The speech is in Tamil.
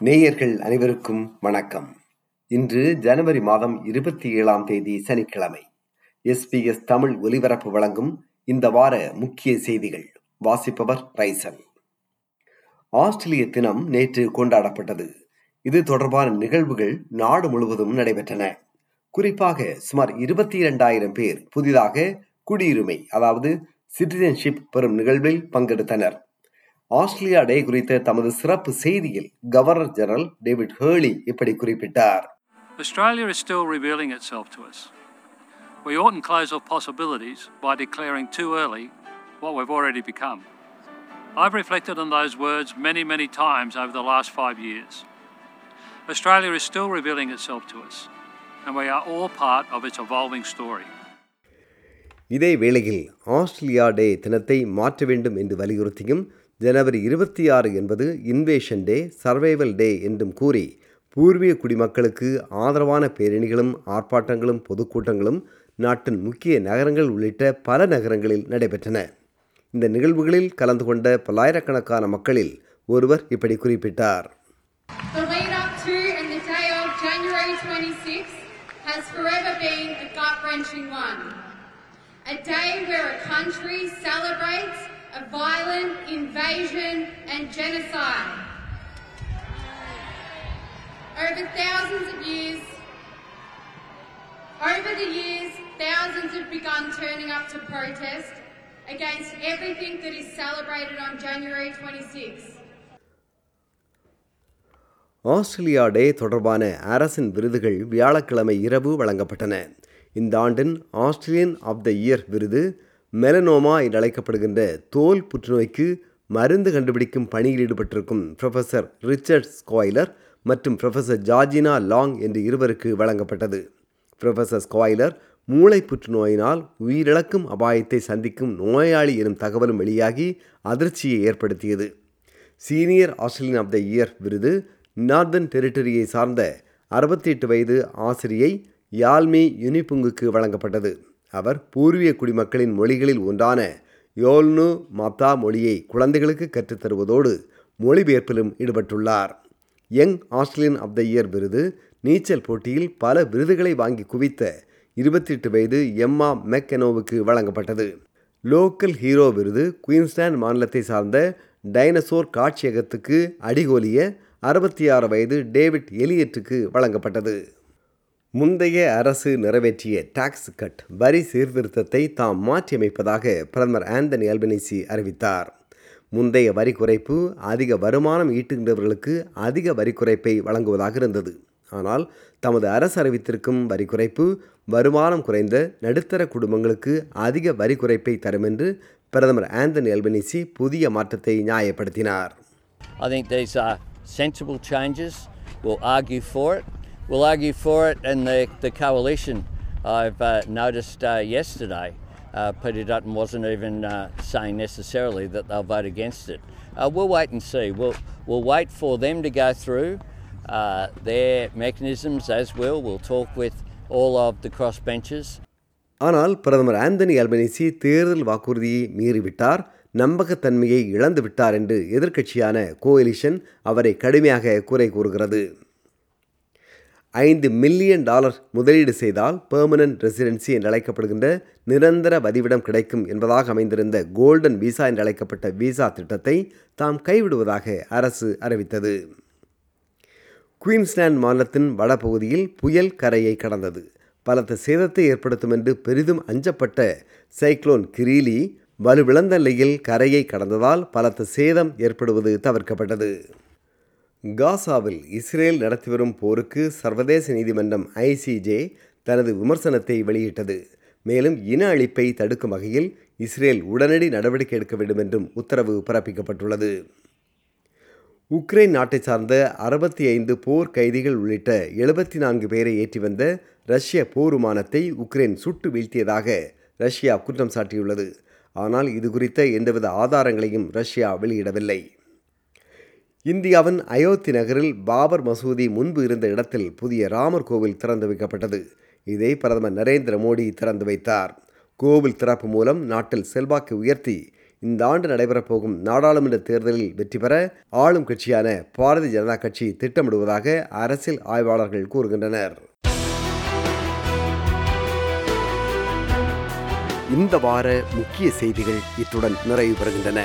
நேயர்கள் அனைவருக்கும் வணக்கம். இன்று ஜனவரி மாதம் இருபத்தி ஏழாம் தேதி சனிக்கிழமை. எஸ்பிஎஸ் தமிழ் ஒலிபரப்பு வழங்கும் இந்த வார முக்கிய செய்திகள். வாசிப்பவர் ரைசல் ஆஸ்திரேலிய தினம் நேற்று கொண்டாடப்பட்டது. இது தொடர்பான நிகழ்வுகள் நாடு முழுவதும் நடைபெற்றன. குறிப்பாக சுமார் இருபத்தி இரண்டாயிரம் பேர் புதிதாக குடியுரிமை அதாவது சிட்டிசன்ஷிப் பெறும் நிகழ்வில் பங்கெடுத்தனர். ஆஸ்திரேலியா டே குறித்த தமது சிறப்பு செய்தியில் கவர்னர் ஜெனரல் டேவிட் ஹேர்லி இப்படி குறிப்பிட்டார் Australia is still revealing itself to us. We oughtn't close off possibilities by declaring too early what we've already become. I've reflected on those words many, many times over the last five years. Australia is still revealing itself to us, and we are all part of its evolving story. இதே வேளையில் ஆஸ்திரேலியா டே தினத்தை மாற்ற வேண்டும் என்று வலியுறுத்தியும் ஜனவரி இருபத்தி ஆறு என்பது இன்வேஷன் டே சர்வைவல் டே என்றும் கூறி பூர்வீக குடிமக்களுக்கு ஆதரவான பேரணிகளும் ஆர்ப்பாட்டங்களும் பொதுக்கூட்டங்களும் நாட்டின் முக்கிய நகரங்கள் உள்ளிட்ட பல நகரங்களில் நடைபெற்றன. இந்த நிகழ்வுகளில் கலந்து கொண்ட பல்லாயிரக்கணக்கான மக்களில் ஒருவர் இப்படி குறிப்பிட்டார். A day where a country celebrates a violent invasion and genocide. Over thousands of years, over the years, thousands have begun turning up to protest against everything that is celebrated on January 26. Australia Day தொடர்பான அரசின் விருதுகள் வியாழக்கிழமை இரவு வழங்கப்பட்டன இந்த ஆண்டின் ஆஸ்திரேலியன் ஆஃப் த இயர் விருது மெலனோமா என்று அழைக்கப்படுகின்ற தோல் புற்றுநோய்க்கு மருந்து கண்டுபிடிக்கும் பணியில் ஈடுபட்டிருக்கும் ப்ரொஃபஸர் ரிச்சர்ட் ஸ்காய்லர் மற்றும் ப்ரொஃபஸர் ஜார்ஜினா லாங் என்று இருவருக்கு வழங்கப்பட்டது. ப்ரொஃபஸர் ஸ்காய்லர் மூளை புற்றுநோயினால் உயிரிழக்கும் அபாயத்தை சந்திக்கும் நோயாளி எனும் தகவலும் வெளியாகி அதிர்ச்சியை ஏற்படுத்தியது. Senior Australian of the year விருது நார்தன் டெரிட்டரியை சார்ந்த அறுபத்தி எட்டு வயது ஆசிரியை யால்மி யுனிபுங்குக்கு வழங்கப்பட்டது. அவர் பூர்வீக குடிமக்களின் மொழிகளில் ஒன்றான யோல்னு மாப்தா மொழியை குழந்தைகளுக்கு கற்றுத்தருவதோடு மொழிபெயர்ப்பிலும் ஈடுபட்டுள்ளார். Young Australian of the year விருது நீச்சல் போட்டியில் பல விருதுகளை வாங்கி குவித்த இருபத்தி எட்டு வயது எம்மா மெக்கனோவுக்கு வழங்கப்பட்டது. லோக்கல் ஹீரோ விருது குயின்ஸ்லாந்து மாநிலத்தை சார்ந்த டைனசோர் காட்சியகத்துக்கு அடிகோலிய அறுபத்தி ஆறு வயது டேவிட் எலியட்டுக்கு வழங்கப்பட்டது. முந்தைய அரசு நிறைவேற்றிய டாக்ஸ் கட் வரி சீர்திருத்தத்தை தாம் மாற்றியமைப்பதாக பிரதமர் ஆந்தனி அல்பனிசி அறிவித்தார் முந்தைய வரி குறைப்பு அதிக வருமானம் ஈட்டுகின்றவர்களுக்கு அதிக வரி குறைப்பை வழங்குவதாக இருந்தது ஆனால் தமது அரசு அறிவித்திருக்கும் வரி குறைப்பு வருமானம் குறைந்த நடுத்தர குடும்பங்களுக்கு அதிக வரி குறைப்பை தரும் என்று பிரதமர் ஆந்தனி அல்பனிசி புதிய மாற்றத்தை நியாயப்படுத்தினார் I think these are sensible changes. We'll argue for it. Will argue for it and the, the coalition. I've uh, noticed uh, yesterday uh, Peter Dutton wasn't even uh, saying necessarily that they'll vote against it. Uh, we'll wait and see. We'll, we'll wait for them to go through uh, their mechanisms as well. We'll talk with all of the crossbenchers. ஆனால் பிரதமர் ஆந்தனி அல்பனிசி தேர்தல் வாக்குறுதியை மீறிவிட்டார் நம்பகத்தன்மையை இழந்துவிட்டார் என்று எதிர்க்கட்சியான கோலிஷன் அவரை கடுமையாக குறை கூறுகிறது ஐந்து மில்லியன் டாலர் முதலீடு செய்தால் பெர்மனன்ட் ரெசிடென்சி என்று அழைக்கப்படுகின்ற நிரந்தர வதிவிடம் கிடைக்கும் என்பதாக அமைந்திருந்த கோல்டன் விசா என்று அழைக்கப்பட்ட விசா திட்டத்தை தாம் கைவிடுவதாக அரசு அறிவித்தது. குயின்ஸ்லாந்து மாநிலத்தின் வடபகுதியில் புயல் கரையை கடந்தது. பலத்த சேதத்தை ஏற்படுத்தும் என்று பெரிதும் அஞ்சப்பட்ட சைக்ளோன் கிரீலி வலுவிழந்த நிலையில் கரையை கடந்ததால் பலத்த சேதம் ஏற்படுவது தவிர்க்கப்பட்டது. காசாவில் இஸ்ரேல் நடத்தி வரும் போருக்கு சர்வதேச நீதிமன்றம் ஐசிஜே தனது விமர்சனத்தை வெளியிட்டது. மேலும் இன அழிப்பை தடுக்கும் வகையில் இஸ்ரேல் உடனடி நடவடிக்கை எடுக்க வேண்டும் என்றும் உத்தரவு பிறப்பிக்கப்பட்டுள்ளது. உக்ரைன் நாட்டை சார்ந்த அறுபத்தி ஐந்து போர் கைதிகள் உள்ளிட்ட எழுபத்தி நான்கு பேரை ஏற்றி வந்த ரஷ்ய போர் விமானத்தை உக்ரைன் சுட்டு வீழ்த்தியதாக ரஷ்யா குற்றம் சாட்டியுள்ளது. ஆனால் இது குறித்த எந்தவித ஆதாரங்களையும் ரஷ்யா வெளியிடவில்லை. இந்தியாவின் அயோத்தி நகரில் பாபர் மசூதி முன்பு இருந்த இடத்தில் புதிய ராமர் கோவில் திறந்து வைக்கப்பட்டது. இதை பிரதமர் நரேந்திர மோடி திறந்து வைத்தார். கோவில் திறப்பு மூலம் நாட்டில் செல்வாக்கு உயர்த்தி இந்த ஆண்டு நடைபெறப்போகும் நாடாளுமன்ற தேர்தலில் வெற்றி பெற ஆளும் கட்சியான பாரதிய ஜனதா கட்சி திட்டமிடுவதாக அரசியல் ஆய்வாளர்கள் கூறுகின்றனர். இந்த வார முக்கிய செய்திகள் இத்துடன் நிறைவு பெறுகின்றன.